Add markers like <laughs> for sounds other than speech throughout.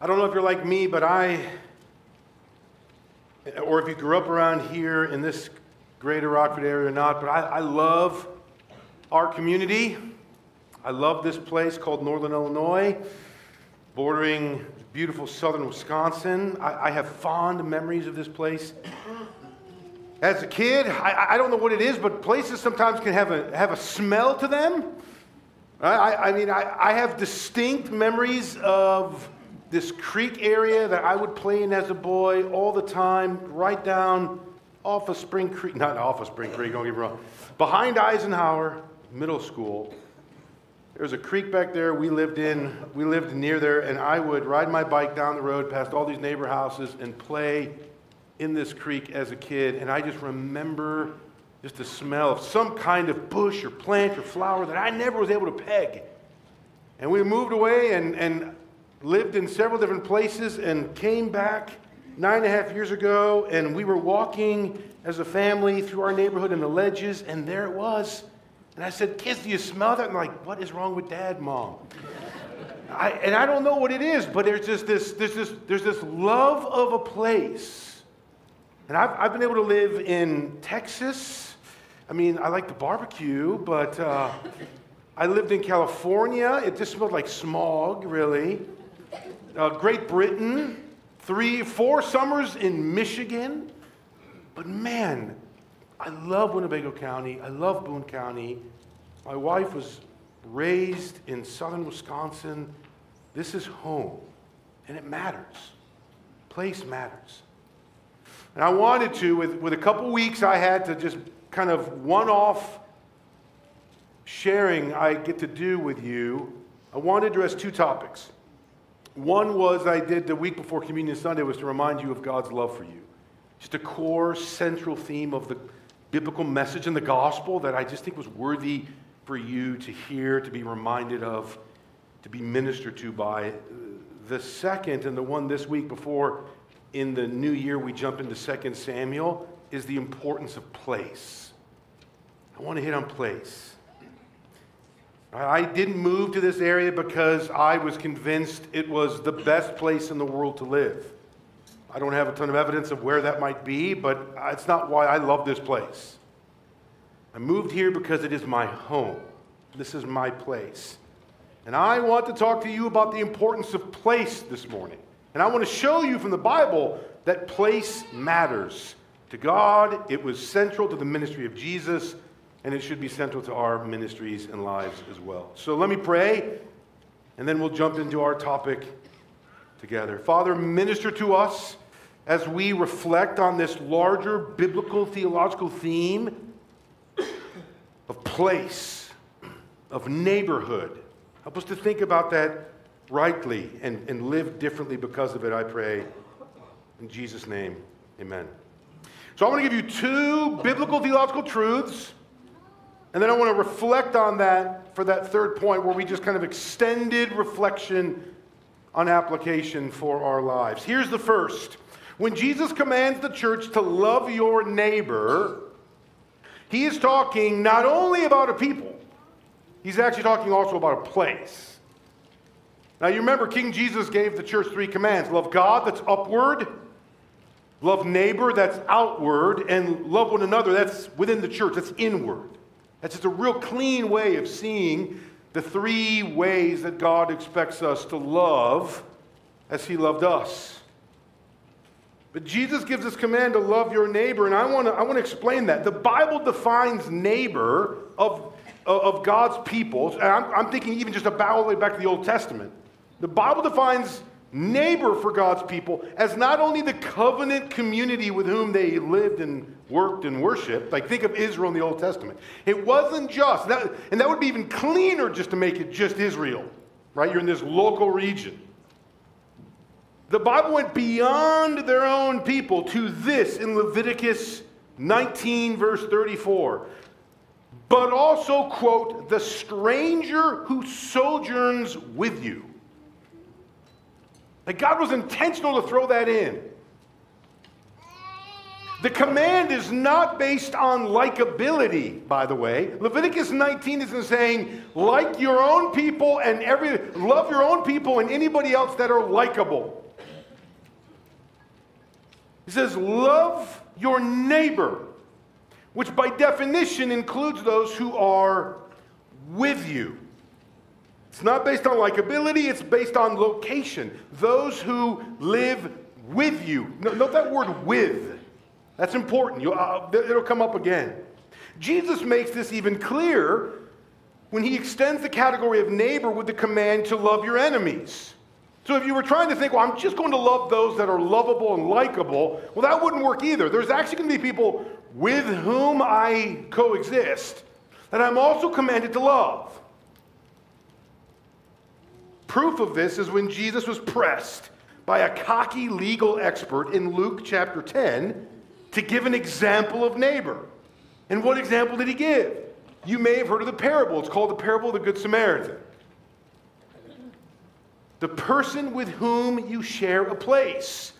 I don't know if you're like me, but I, or if you grew up around here in this greater Rockford area or not, but I, I love our community. I love this place called Northern Illinois, bordering beautiful southern Wisconsin. I, I have fond memories of this place. As a kid, I, I, don't know what it is, but places sometimes can have a, have a smell to them. I, I mean, I, I have distinct memories of this creek area that I would play in as a boy all the time, right down off of Spring Creek, <laughs> not off of Spring Creek, don't get me wrong, behind Eisenhower Middle School. There was a creek back there we lived in, we lived near there, and I would ride my bike down the road past all these neighbor houses and play in this creek as a kid. And I just remember just the smell of some kind of bush or plant or flower that I never was able to peg. And we moved away and, and lived in several different places and came back nine and a half years ago. And we were walking as a family through our neighborhood in the ledges, and there it was. And I said, Kids, do you smell that? And I'm like, what is wrong with dad, mom? I, and I don't know what it is, but there's just this, there's this, there's this love of a place. And I've, I've been able to live in Texas. I mean, I like the barbecue, but uh, I lived in California. It just smelled like smog, really uh, Great Britain, three, four summers in Michigan. But man, I love Winnebago County. I love Boone County. My wife was raised in southern Wisconsin. This is home, and it matters. Place matters. And I wanted to, with, with a couple weeks I had to just kind of one off sharing I get to do with you, I want to address two topics. One was I did the week before Communion Sunday was to remind you of God's love for you. Just a core central theme of the biblical message in the gospel that I just think was worthy for you to hear, to be reminded of, to be ministered to by. The second, and the one this week before in the new year we jump into 2 Samuel, is the importance of place. I want to hit on place. I didn't move to this area because I was convinced it was the best place in the world to live. I don't have a ton of evidence of where that might be, but it's not why I love this place. I moved here because it is my home. This is my place. And I want to talk to you about the importance of place this morning. And I want to show you from the Bible that place matters. To God, it was central to the ministry of Jesus and it should be central to our ministries and lives as well. So let me pray, and then we'll jump into our topic together. Father, minister to us as we reflect on this larger biblical theological theme of place, of neighborhood. Help us to think about that rightly and, and live differently because of it, I pray. In Jesus' name, amen. So I want to give you two biblical theological truths and then I want to reflect on that for that third point where we just kind of extended reflection on application for our lives. Here's the first. When Jesus commands the church to love your neighbor, he is talking not only about a people, he's actually talking also about a place. Now, you remember King Jesus gave the church three commands love God, that's upward, love neighbor, that's outward, and love one another, that's within the church, that's inward. That's just a real clean way of seeing the three ways that God expects us to love as He loved us. But Jesus gives this command to love your neighbor, and I want to I want to explain that. The Bible defines neighbor of, of God's people, and I'm, I'm thinking even just about all the way back to the Old Testament. The Bible defines neighbor for God's people as not only the covenant community with whom they lived and worked and worshiped. Like think of Israel in the Old Testament. It wasn't just, that, and that would be even cleaner just to make it just Israel, right? You're in this local region. The Bible went beyond their own people to this in Leviticus 19, verse 34. But also, quote, the stranger who sojourns with you. Like God was intentional to throw that in. The command is not based on likability, by the way. Leviticus 19 isn't saying like your own people and every love your own people and anybody else that are likable. He says love your neighbor, which by definition includes those who are with you. It's not based on likability, it's based on location. Those who live with you. Note that word with. That's important. Uh, it'll come up again. Jesus makes this even clearer when he extends the category of neighbor with the command to love your enemies. So if you were trying to think, well, I'm just going to love those that are lovable and likable, well, that wouldn't work either. There's actually going to be people with whom I coexist that I'm also commanded to love. Proof of this is when Jesus was pressed by a cocky legal expert in Luke chapter 10 to give an example of neighbor. And what example did he give? You may have heard of the parable. It's called the parable of the Good Samaritan. The person with whom you share a place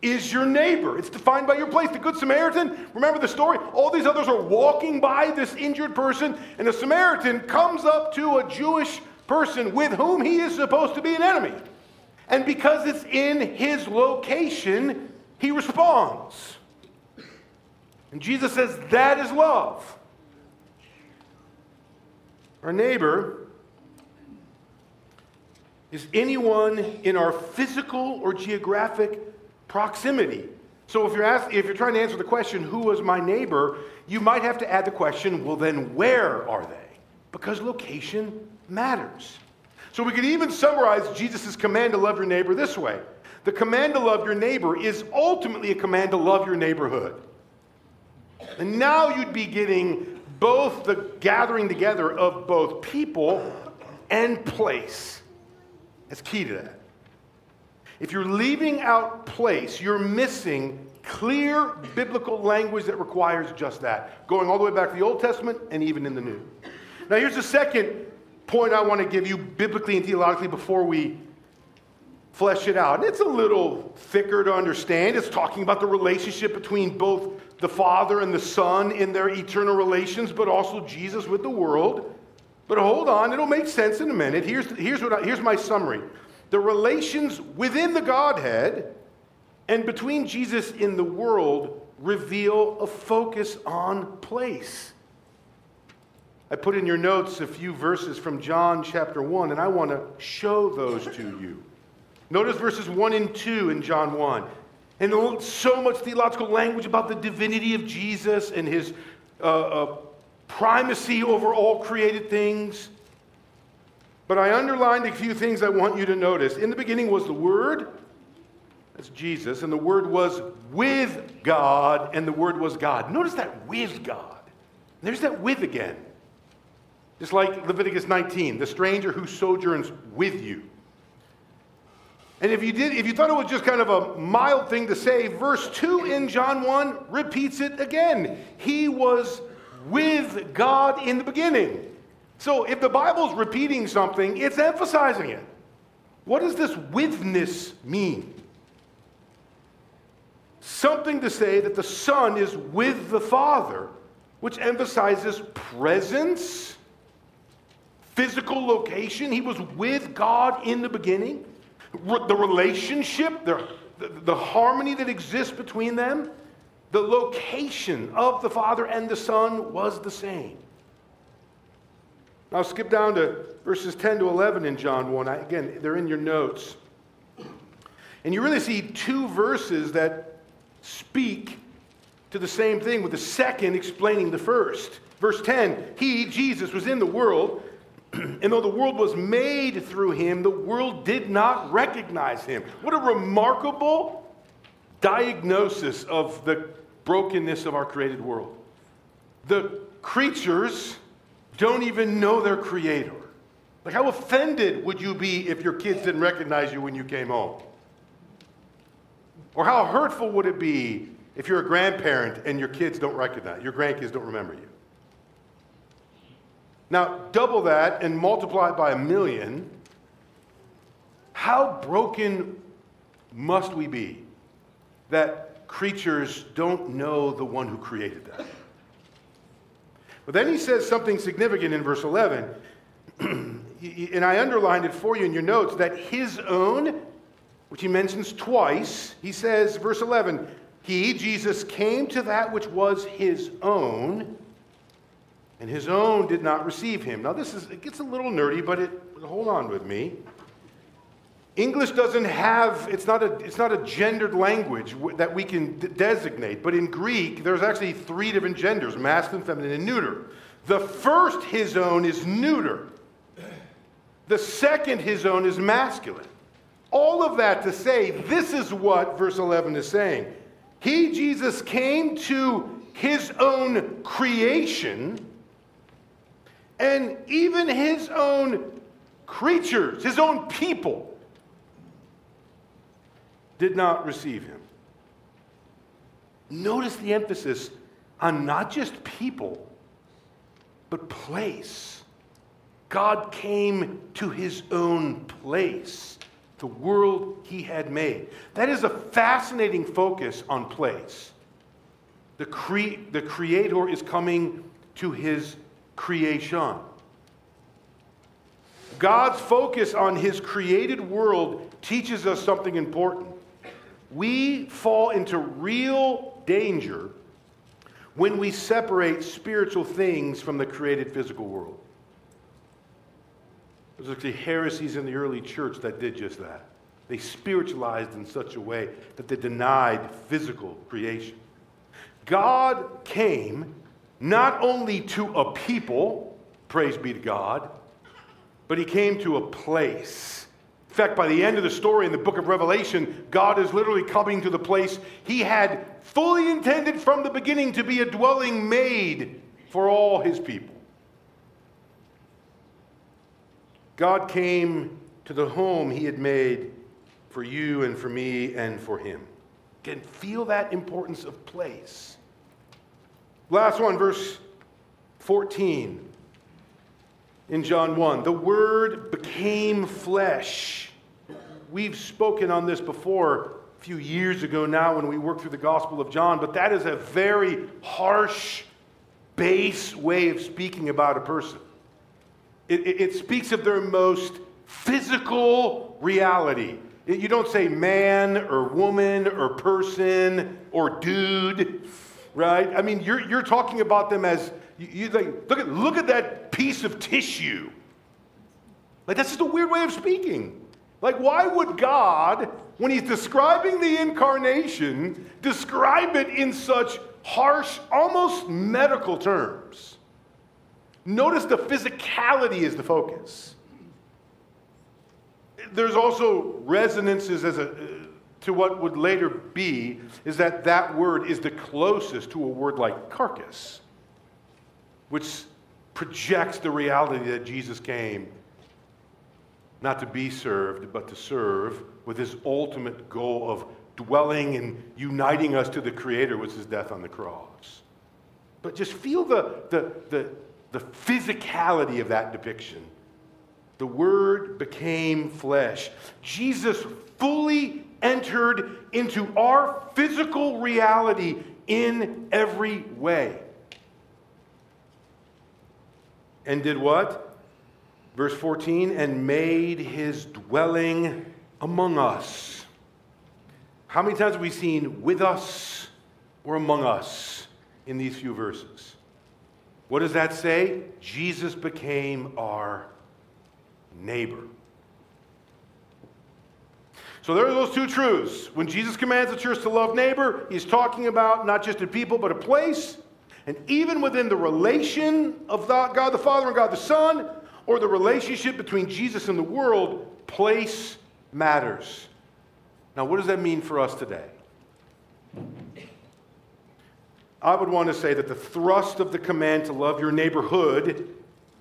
is your neighbor. It's defined by your place. The Good Samaritan, remember the story? All these others are walking by this injured person, and the Samaritan comes up to a Jewish person with whom he is supposed to be an enemy. And because it's in his location, he responds. And Jesus says that is love. Our neighbor is anyone in our physical or geographic proximity. So if you're, asked, if you're trying to answer the question, who was my neighbor, you might have to add the question, well, then where are they? Because location matters. So we could even summarize Jesus' command to love your neighbor this way The command to love your neighbor is ultimately a command to love your neighborhood. And now you'd be getting both the gathering together of both people and place. That's key to that. If you're leaving out place, you're missing clear biblical language that requires just that, going all the way back to the Old Testament and even in the New. Now, here's the second point I want to give you biblically and theologically before we flesh it out. And it's a little thicker to understand. It's talking about the relationship between both the Father and the Son in their eternal relations, but also Jesus with the world. But hold on, it'll make sense in a minute. Here's, here's, what I, here's my summary the relations within the Godhead and between Jesus in the world reveal a focus on place. I put in your notes a few verses from John chapter 1, and I want to show those to you. Notice verses 1 and 2 in John 1. And so much theological language about the divinity of Jesus and his uh, uh, primacy over all created things. But I underlined a few things I want you to notice. In the beginning was the Word, that's Jesus, and the Word was with God, and the Word was God. Notice that with God. There's that with again. Just like Leviticus 19, the stranger who sojourns with you. And if you did, if you thought it was just kind of a mild thing to say, verse 2 in John 1 repeats it again. He was with God in the beginning. So if the Bible's repeating something, it's emphasizing it. What does this withness mean? Something to say that the Son is with the Father, which emphasizes presence, physical location. He was with God in the beginning the relationship, the, the, the harmony that exists between them, the location of the Father and the Son was the same. Now, skip down to verses 10 to 11 in John 1. I, again, they're in your notes. And you really see two verses that speak to the same thing, with the second explaining the first. Verse 10 He, Jesus, was in the world, <clears throat> and though the world was made through him, the world did not recognize him. What a remarkable diagnosis of the brokenness of our created world. The creatures don't even know their creator. Like, how offended would you be if your kids didn't recognize you when you came home? Or how hurtful would it be if you're a grandparent and your kids don't recognize, your grandkids don't remember you? Now, double that and multiply it by a million. How broken must we be that creatures don't know the one who created them. But then he says something significant in verse 11, <clears throat> and I underlined it for you in your notes that his own, which he mentions twice, he says, verse 11, he, Jesus, came to that which was his own, and his own did not receive him. Now, this is, it gets a little nerdy, but it, hold on with me. English doesn't have, it's not a, it's not a gendered language that we can d- designate, but in Greek, there's actually three different genders masculine, feminine, and neuter. The first, his own, is neuter. The second, his own, is masculine. All of that to say, this is what verse 11 is saying. He, Jesus, came to his own creation, and even his own creatures, his own people, did not receive him. Notice the emphasis on not just people, but place. God came to his own place, the world he had made. That is a fascinating focus on place. The, cre- the Creator is coming to his creation. God's focus on his created world teaches us something important we fall into real danger when we separate spiritual things from the created physical world. There's actually heresies in the early church that did just that. They spiritualized in such a way that they denied physical creation. God came not only to a people, praise be to God, but he came to a place in fact, by the end of the story in the book of Revelation, God is literally coming to the place he had fully intended from the beginning to be a dwelling made for all his people. God came to the home he had made for you and for me and for him. Can feel that importance of place. Last one, verse 14 in John 1. The Word became flesh. We've spoken on this before a few years ago now when we worked through the Gospel of John, but that is a very harsh, base way of speaking about a person. It, it, it speaks of their most physical reality. You don't say man or woman or person or dude, right? I mean, you're, you're talking about them as you, you think, look at, look at that piece of tissue. Like, that's just a weird way of speaking. Like, why would God, when he's describing the incarnation, describe it in such harsh, almost medical terms? Notice the physicality is the focus. There's also resonances as a, to what would later be, is that that word is the closest to a word like carcass which projects the reality that Jesus came not to be served, but to serve with his ultimate goal of dwelling and uniting us to the Creator with his death on the cross. But just feel the, the, the, the physicality of that depiction. The Word became flesh. Jesus fully entered into our physical reality in every way. and did what? Verse 14, and made his dwelling among us. How many times have we seen with us or among us in these few verses? What does that say? Jesus became our neighbor. So there are those two truths. When Jesus commands the church to love neighbor, he's talking about not just a people, but a place. And even within the relation of God the Father and God the Son, or the relationship between Jesus and the world, place matters. Now, what does that mean for us today? I would want to say that the thrust of the command to love your neighborhood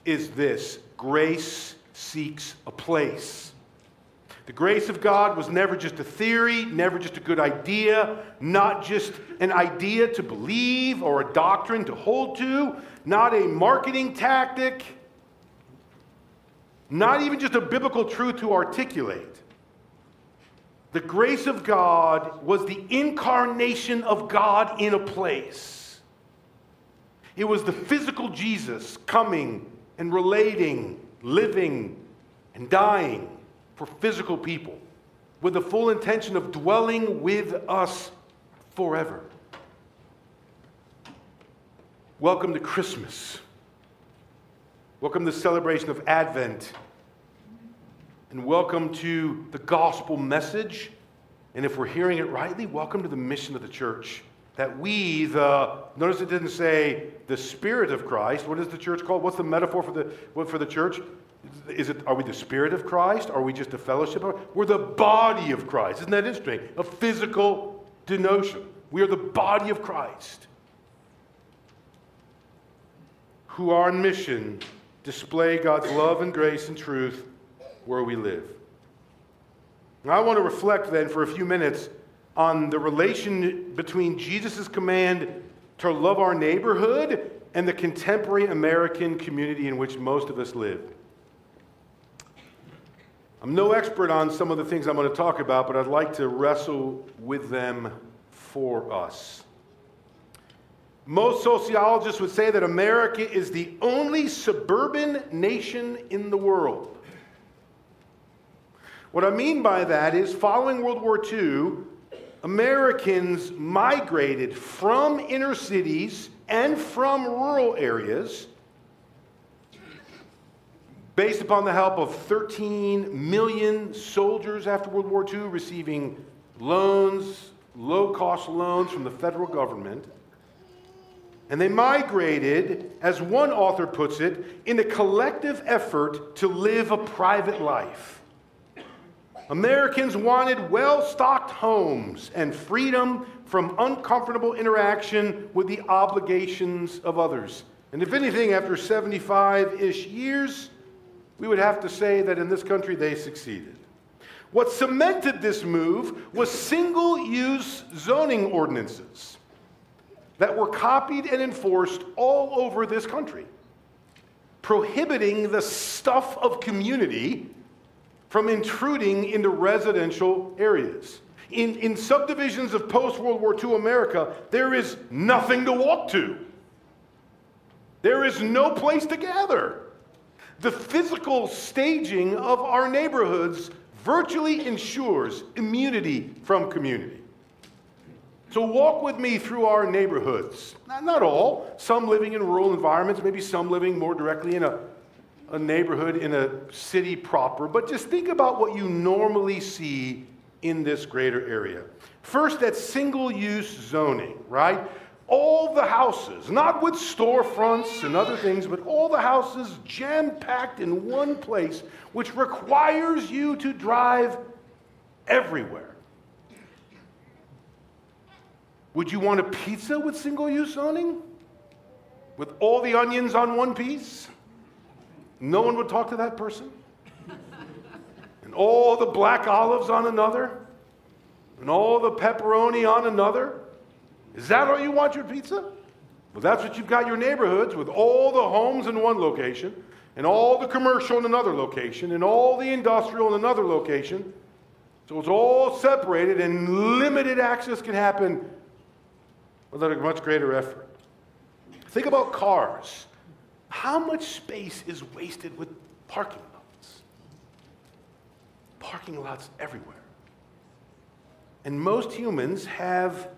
is this grace seeks a place. The grace of God was never just a theory, never just a good idea, not just an idea to believe or a doctrine to hold to, not a marketing tactic, not even just a biblical truth to articulate. The grace of God was the incarnation of God in a place. It was the physical Jesus coming and relating, living, and dying for physical people with the full intention of dwelling with us forever. Welcome to Christmas. Welcome to the celebration of Advent and welcome to the gospel message. And if we're hearing it rightly, welcome to the mission of the church. That we, the, notice it didn't say the Spirit of Christ. What is the church called? What's the metaphor for the, for the church? Is it, are we the Spirit of Christ? Are we just a fellowship? We're the body of Christ. Isn't that interesting? A physical denotion. We are the body of Christ who are on mission display God's love and grace and truth where we live. Now, I want to reflect then for a few minutes on the relation between Jesus' command to love our neighborhood and the contemporary American community in which most of us live. I'm no expert on some of the things I'm going to talk about, but I'd like to wrestle with them for us. Most sociologists would say that America is the only suburban nation in the world. What I mean by that is, following World War II, Americans migrated from inner cities and from rural areas based upon the help of 13 million soldiers after World War II receiving loans, low cost loans from the federal government. And they migrated, as one author puts it, in a collective effort to live a private life. Americans wanted well stocked homes and freedom from uncomfortable interaction with the obligations of others. And if anything, after 75 ish years, we would have to say that in this country they succeeded. What cemented this move was single use zoning ordinances that were copied and enforced all over this country, prohibiting the stuff of community from intruding into residential areas. In, in subdivisions of post World War II America, there is nothing to walk to. There is no place to gather. The physical staging of our neighborhoods virtually ensures immunity from community. So, walk with me through our neighborhoods. Not, not all, some living in rural environments, maybe some living more directly in a a neighborhood in a city proper, but just think about what you normally see in this greater area. First, that single use zoning, right? All the houses, not with storefronts and other things, but all the houses jam packed in one place, which requires you to drive everywhere. Would you want a pizza with single use zoning? With all the onions on one piece? No one would talk to that person. and all the black olives on another. And all the pepperoni on another. Is that all you want your pizza? Well, that's what you've got your neighborhoods with all the homes in one location, and all the commercial in another location, and all the industrial in another location. So it's all separated, and limited access can happen without a much greater effort. Think about cars. How much space is wasted with parking lots? Parking lots everywhere. And most humans have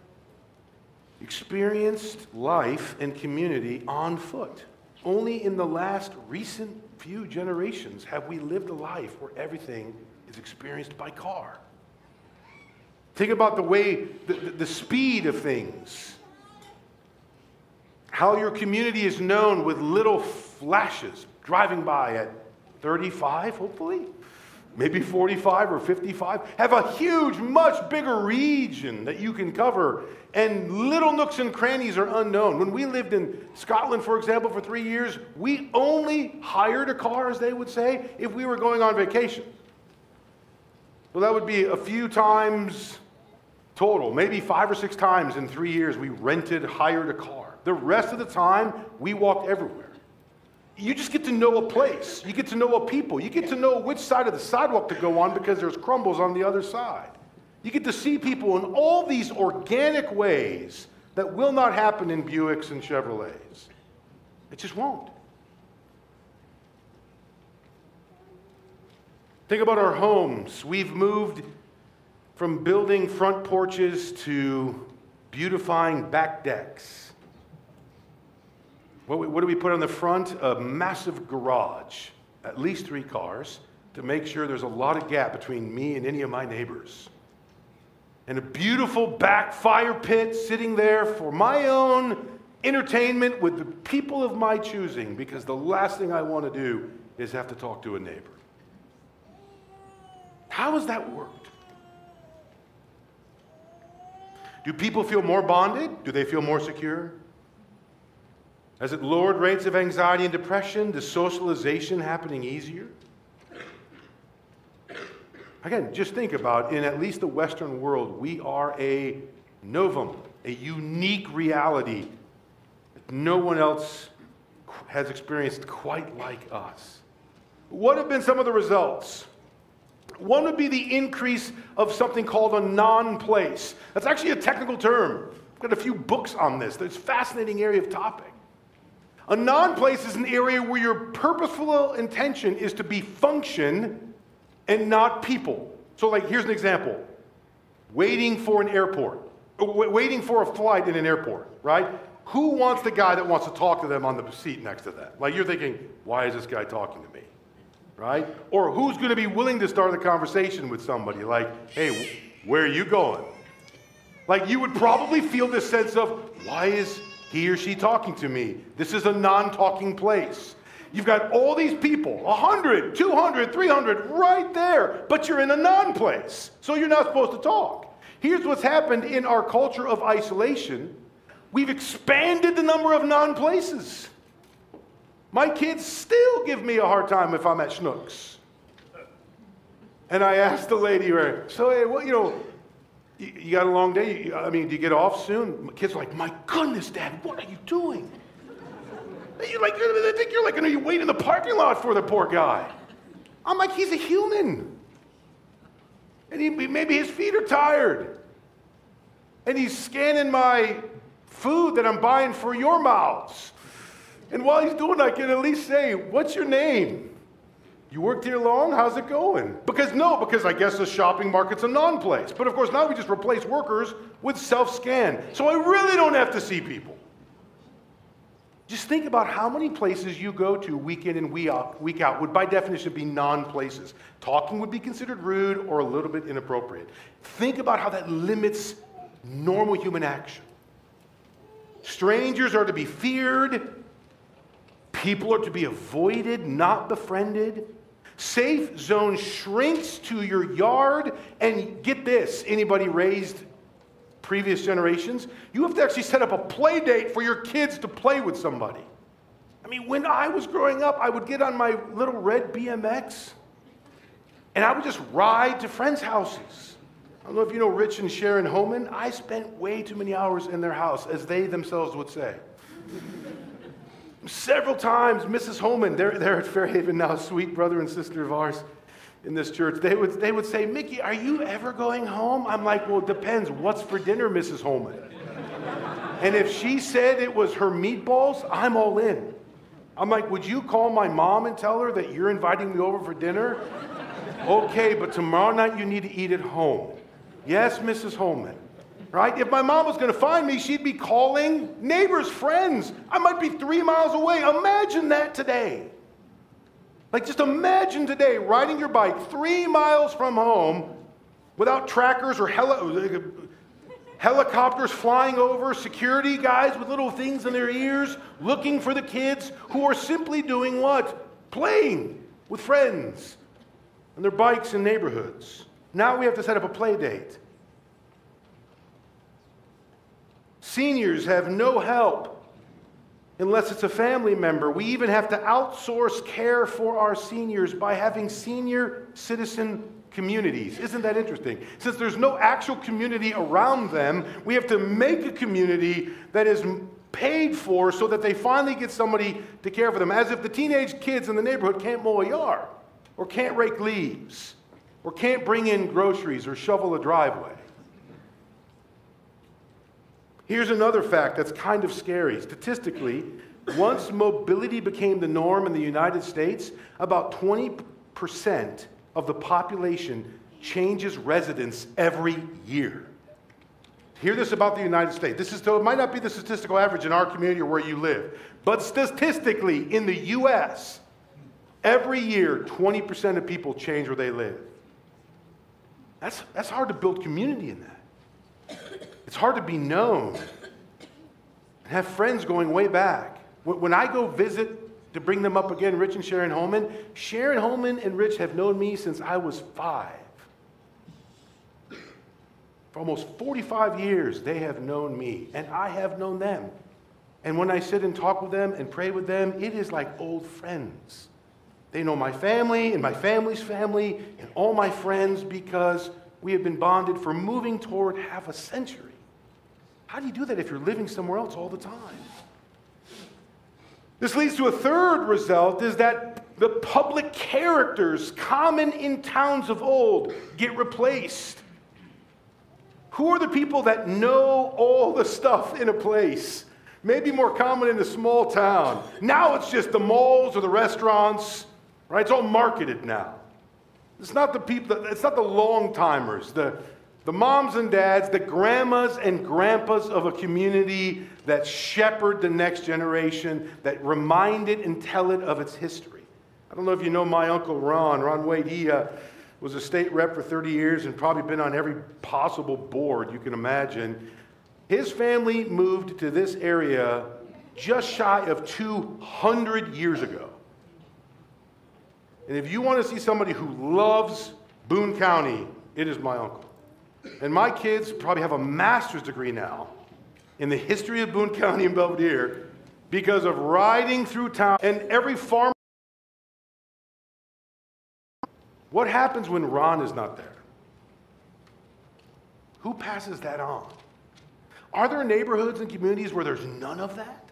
experienced life and community on foot. Only in the last recent few generations have we lived a life where everything is experienced by car. Think about the way, the, the, speed of things how your community is known with little flashes driving by at 35, hopefully, maybe 45 or 55. Have a huge, much bigger region that you can cover, and little nooks and crannies are unknown. When we lived in Scotland, for example, for three years, we only hired a car, as they would say, if we were going on vacation. Well, that would be a few times total, maybe five or six times in three years, we rented, hired a car. The rest of the time, we walked everywhere. You just get to know a place. You get to know a people. You get to know which side of the sidewalk to go on because there's crumbles on the other side. You get to see people in all these organic ways that will not happen in Buicks and Chevrolets. It just won't. Think about our homes. We've moved from building front porches to beautifying back decks. What, what do we put on the front? A massive garage, at least three cars, to make sure there's a lot of gap between me and any of my neighbors and a beautiful back fire pit sitting there for my own entertainment with the people of my choosing because the last thing I want to do is have to talk to a neighbor. How has that worked? Do people feel more bonded? Do they feel more secure? Has it lowered rates of anxiety and depression? Does socialization happening easier? Again, just think about in at least the Western world, we are a novum, a unique reality that no one else has experienced quite like us. What have been some of the results? One would be the increase of something called a non place. That's actually a technical term. I've got a few books on this. It's a fascinating area of topic. A non place is an area where your purposeful intention is to be function and not people. So, like, here's an example waiting for an airport, uh, waiting for a flight in an airport, right? Who wants the guy that wants to talk to them on the seat next to them? Like, you're thinking, why is this guy talking to me? Right? Or who's going to be willing to start a conversation with somebody? Like, hey, where are you going? Like, you would probably feel this sense of, why is he or she talking to me? This is a non talking place. You've got all these people, 100, 200, 300, right there, but you're in a non place. So you're not supposed to talk. Here's what's happened in our culture of isolation we've expanded the number of non places. My kids still give me a hard time if I'm at Schnucks. And I asked the lady, so, hey, what, you know, you, you got a long day? I mean, do you get off soon? My kids are like, my goodness, Dad, what are you doing? You like, they think you're like going to waiting in the parking lot for the poor guy. I'm like, he's a human. And he, maybe his feet are tired. And he's scanning my food that I'm buying for your mouths. And while he's doing that, I can at least say, What's your name? You worked here long? How's it going? Because no, because I guess the shopping market's a non place. But of course, now we just replace workers with self scan. So I really don't have to see people. Just think about how many places you go to week in and week out, week out would by definition be non places. Talking would be considered rude or a little bit inappropriate. Think about how that limits normal human action. Strangers are to be feared, people are to be avoided, not befriended. Safe zone shrinks to your yard, and get this anybody raised previous generations, you have to actually set up a play date for your kids to play with somebody. I mean, when I was growing up, I would get on my little red BMX and I would just ride to friends' houses. I don't know if you know Rich and Sharon Holman. I spent way too many hours in their house, as they themselves would say. Several times, Mrs. Holman, they're, they're at Fairhaven now, sweet brother and sister of ours in this church, they would, they would say, Mickey, are you ever going home? I'm like, well, it depends. What's for dinner, Mrs. Holman? and if she said it was her meatballs, I'm all in. I'm like, would you call my mom and tell her that you're inviting me over for dinner? okay, but tomorrow night you need to eat at home. Yes, Mrs. Holman. Right? If my mom was going to find me, she'd be calling neighbors, friends. I might be three miles away. Imagine that today. Like, just imagine today riding your bike three miles from home without trackers or heli- helicopters flying over, security guys with little things in their ears looking for the kids who are simply doing what? Playing with friends and their bikes in neighborhoods. Now we have to set up a play date. Seniors have no help unless it's a family member. We even have to outsource care for our seniors by having senior citizen communities. Isn't that interesting? Since there's no actual community around them, we have to make a community that is paid for so that they finally get somebody to care for them. As if the teenage kids in the neighborhood can't mow a yard or can't rake leaves. or can't bring in groceries or shovel a driveway. Here's another fact that's kind of scary. Statistically, once mobility became the norm in the United States, about 20% of the population changes residence every year. Hear this about the United States. This is, so it might not be the statistical average in our community or where you live, but statistically in the US, every year 20% of people change where they live. That's, that's hard to build community in that. It's hard to be known and have friends going way back. When I go visit to bring them up again, Rich and Sharon Holman, Sharon Holman and Rich have known me since I was five. For almost 45 years, they have known me, and I have known them. And when I sit and talk with them and pray with them, it is like old friends. They know my family and my family's family and all my friends because we have been bonded for moving toward half a century. How do you do that if you're living somewhere else all the time? This leads to a third result is that the public characters common in towns of old get replaced. Who are the people that know all the stuff in a place? Maybe more common in a small town. Now it's just the malls or the restaurants, right? It's all marketed now. It's not the people, it's not the long timers, the, the moms and dads, the grandmas and grandpas of a community that shepherd the next generation, that remind it and tell it of its history. I don't know if you know my uncle Ron, Ron Wait. He, uh, was a state rep for 30 years and probably been on every possible board you can imagine. His family moved to this area just shy of 200 years ago. And if you want to see somebody who loves Boone County, it is my uncle. And my kids probably have a master's degree now in the history of Boone County and Belvidere because of riding through town and every farm What happens when Ron is not there? Who passes that on? Are there neighborhoods and communities where there's none of that?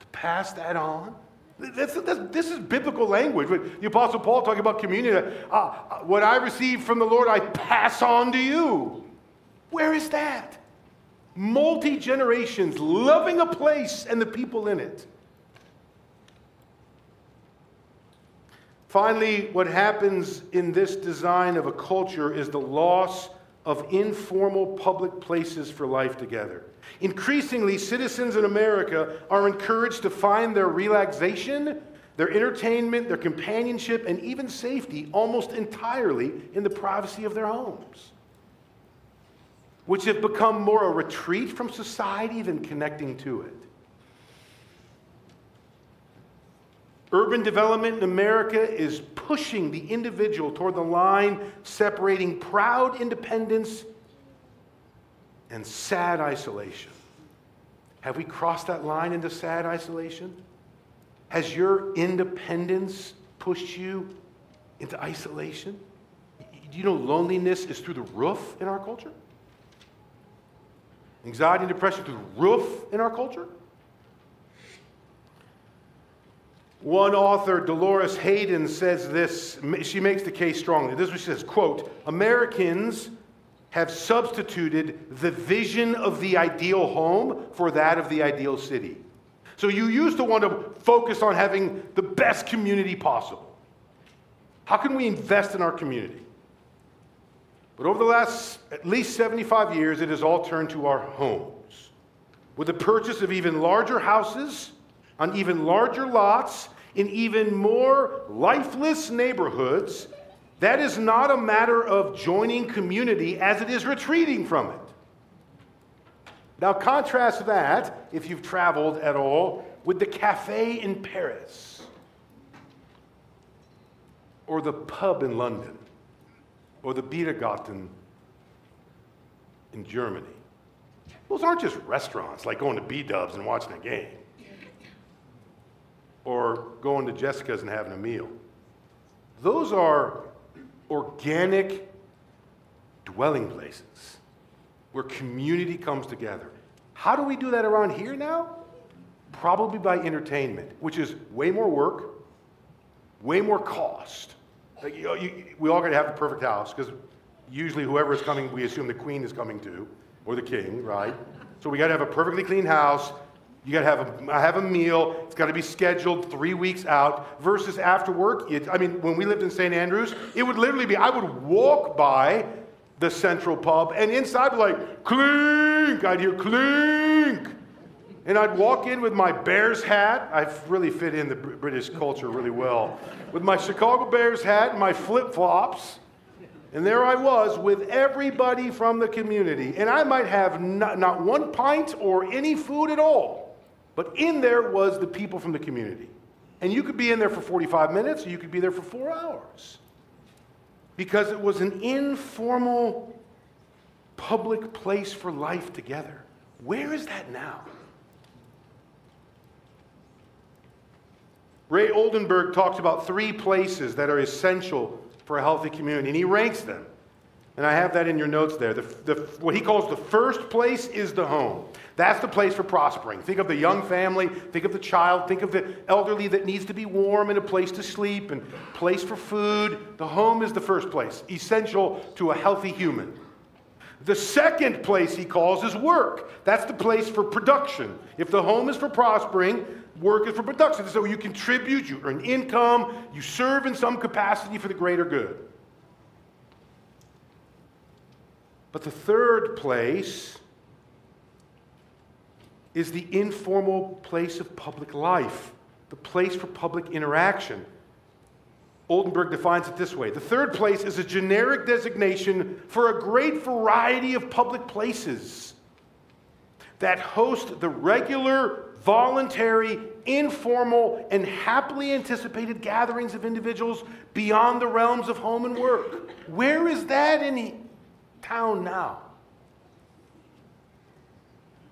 To pass that on? That's, that's, this is biblical language. The Apostle Paul talking about communion, Uh, uh, what I received from the Lord, I pass on to you. Where is that? Multi generations loving a place and the people in it. Finally, what happens in this design of a culture is the loss of informal public places for life together. Increasingly, citizens in America are encouraged to find their relaxation, their entertainment, their companionship, and even safety almost entirely in the privacy of their homes, which have become more a retreat from society than connecting to it. Urban development in America is pushing the individual toward the line separating proud independence and sad isolation. Have we crossed that line into sad isolation? Has your independence pushed you into isolation? Do you know loneliness is through the roof in our culture? Anxiety and depression through the roof in our culture? One author, Dolores Hayden, says this. She makes the case strongly. This is what she says, quote, Americans have substituted the vision of the ideal home for that of the ideal city. So you used to want to focus on having the best community possible. How can we invest in our community? But over the last at least 75 years, it has all turned to our homes. With the purchase of even larger houses, on even larger lots in even more lifeless neighborhoods, that is not a matter of joining community as it is retreating from it. Now, contrast that, if you've traveled at all, with the cafe in Paris or the pub in London or the Biergarten in Germany. Those aren't just restaurants like going to B Dubs and watching a game or going to Jessica's and having a meal. Those are organic dwelling places where community comes together. How do we do that around here now? Probably by entertainment, which is way more work, way more cost, Like, you know, you, we all got to have a perfect house because usually whoever is coming, we assume the queen is coming to, or the king, right? So we got to have a perfectly clean house. You got to have a, have a meal. It's got to be scheduled three weeks out. Versus after work, it, I mean, when we lived in St. Andrews, it would literally be I would walk by the central pub, and inside, like clink, I'd hear clink. And I'd walk in with my Bears hat. I really fit in the British culture really well. With my Chicago Bears hat and my flip flops. And there I was with everybody from the community. And I might have not, not, one pint or any food at all. But in there was the people from the community. And you could be in there for 45 minutes or you could be there for four hours. Because it was an informal public place for life together. Where is that now? Ray Oldenburg talks about three places that are essential for a healthy community, and he ranks them. And I have that in your notes there. The, the, what he calls the first place is the home. That's the place for prospering. Think of the young family, think of the child, think of the elderly that needs to be warm and a place to sleep and place for food. The home is the first place, essential to a healthy human. The second place he calls is work. That's the place for production. If the home is for prospering, work is for production. So you contribute, you earn income, you serve in some capacity for the greater good. But the third place is the informal place of public life, the place for public interaction. Oldenburg defines it this way The third place is a generic designation for a great variety of public places that host the regular, voluntary, informal, and happily anticipated gatherings of individuals beyond the realms of home and work. Where is that in town now?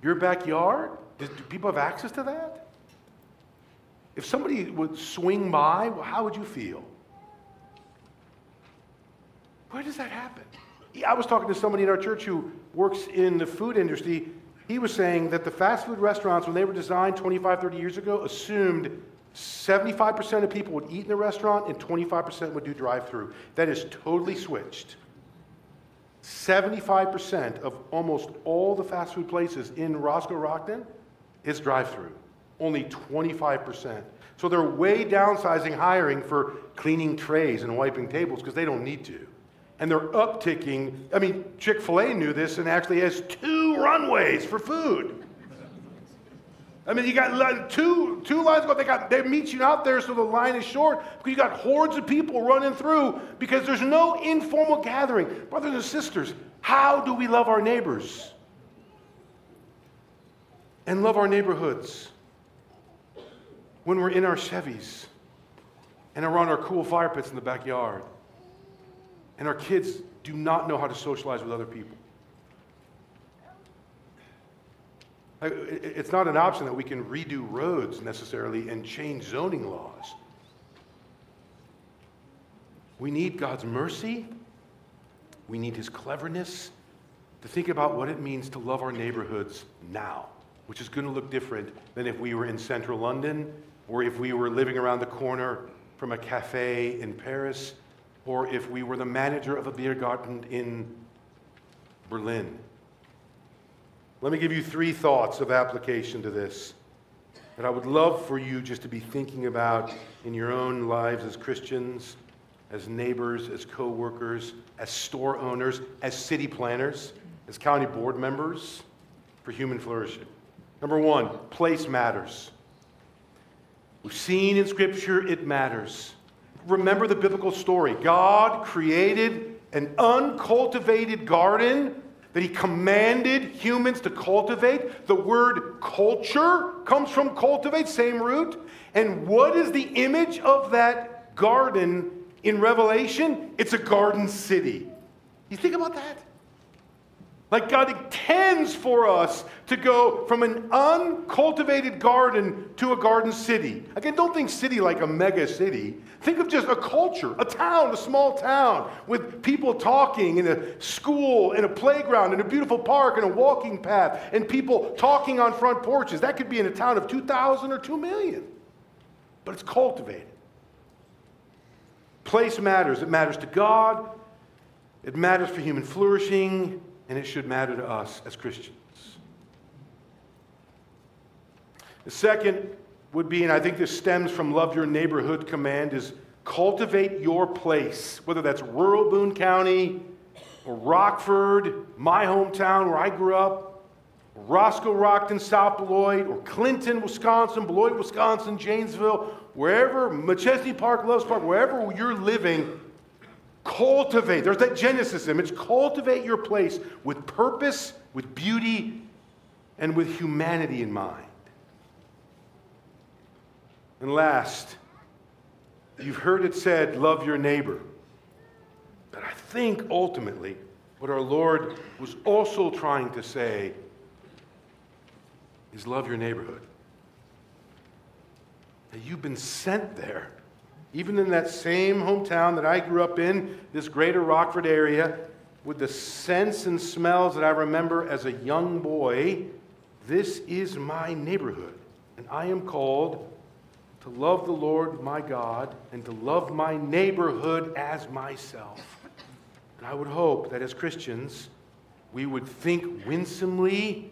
Your backyard? Do people have access to that? If somebody would swing by, how would you feel? Where does that happen? I was talking to somebody in our church who works in the food industry. He was saying that the fast food restaurants, when they were designed 25, 30 years ago, assumed 75% of people would eat in the restaurant and 25% would do drive through. That is totally switched. 75% of almost all the fast food places in Roscoe Rockton is drive through, only 25%. So they're way downsizing hiring for cleaning trays and wiping tables because they don't need to and they're upticking. I mean, Chick fil A knew this and actually has two runways for food. I mean, you got two, two lines go. They got they meet you out there so the line is short because you got hordes of people running through because there's no informal gathering. Brothers and sisters, how do we love our neighbors and love our neighborhoods when we're in our Chevys and around our cool fire pits in the backyard? and our kids do not know how to socialize with other people. It's not an option that we can redo roads necessarily and change zoning laws. We need God's mercy. We need His cleverness to think about what it means to love our neighborhoods now, which is going to look different than if we were in central London or if we were living around the corner from a cafe in Paris or if we were the manager of a beer garden in Berlin. Let me give you three thoughts of application to this that I would love for you just to be thinking about in your own lives as Christians, as neighbors, as co workers, as store owners, as city planners, as county board members for human flourishing. Number one, place matters. We've seen in Scripture it matters remember the biblical story. God created an uncultivated garden that he commanded humans to cultivate. The word culture comes from cultivate, same root. And what is the image of that garden in Revelation? It's a garden city. You think about that? Like God intends for us to go from an uncultivated garden to a garden city. Again, don't think city like a mega city. Think of just a culture, a town, a small town with people talking in a school, in a playground, in a beautiful park, in a walking path, and people talking on front porches. That could be in a town of 2,000 or 2 million. But it's cultivated. Place matters. It matters to God, it matters for human flourishing, and it should matter to us as Christians. The second would be, and I think this stems from love your neighborhood command, is cultivate your place, whether that's rural Boone County or Rockford, my hometown where I grew up, Roscoe Rockton, South Beloit, or Clinton, Wisconsin, Beloit, Wisconsin, Janesville, wherever, Machesney Park, Loves Park, wherever you're living, cultivate. There's that Genesis image. Cultivate your place with purpose, with beauty, and with humanity in mind. And last, you've heard it said, love your neighbor. But I think ultimately, what our Lord was also trying to say is love your neighborhood. That you've been sent there. Even in that same hometown that I grew up in, this greater Rockford area, with the scents and smells that I remember as a young boy, this is my neighborhood. And I am called to love the Lord my God and to love my neighborhood as myself. And I would hope that as Christians, we would think winsomely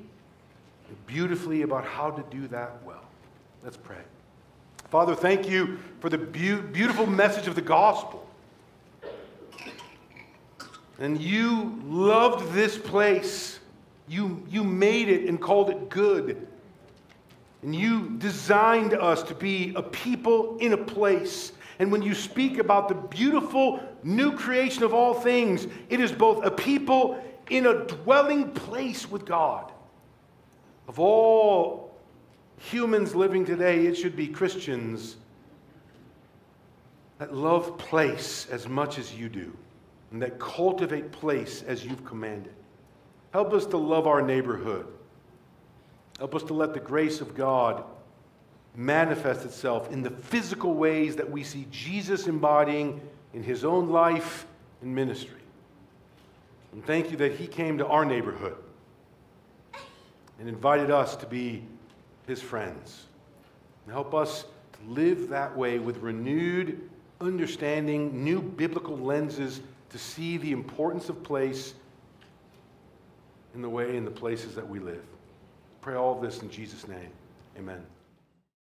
beautifully about how to do that well. Let's pray. Father, thank you for the be- beautiful message of the gospel. And you loved this place. You, you made it and called it good. And you designed us to be a people in a place. And when you speak about the beautiful new creation of all things, it is both a people in a dwelling place with God. Of all humans living today, it should be Christians that love place as much as you do and that cultivate place as you've commanded. Help us to love our neighborhood. Help us to let the grace of God manifest itself in the physical ways that we see Jesus embodying in his own life and ministry. And thank you that he came to our neighborhood and invited us to be his friends. Help us to live that way with renewed understanding, new biblical lenses to see the importance of place in the way in the places that we live. Pray all of this in Jesus' name. Amen.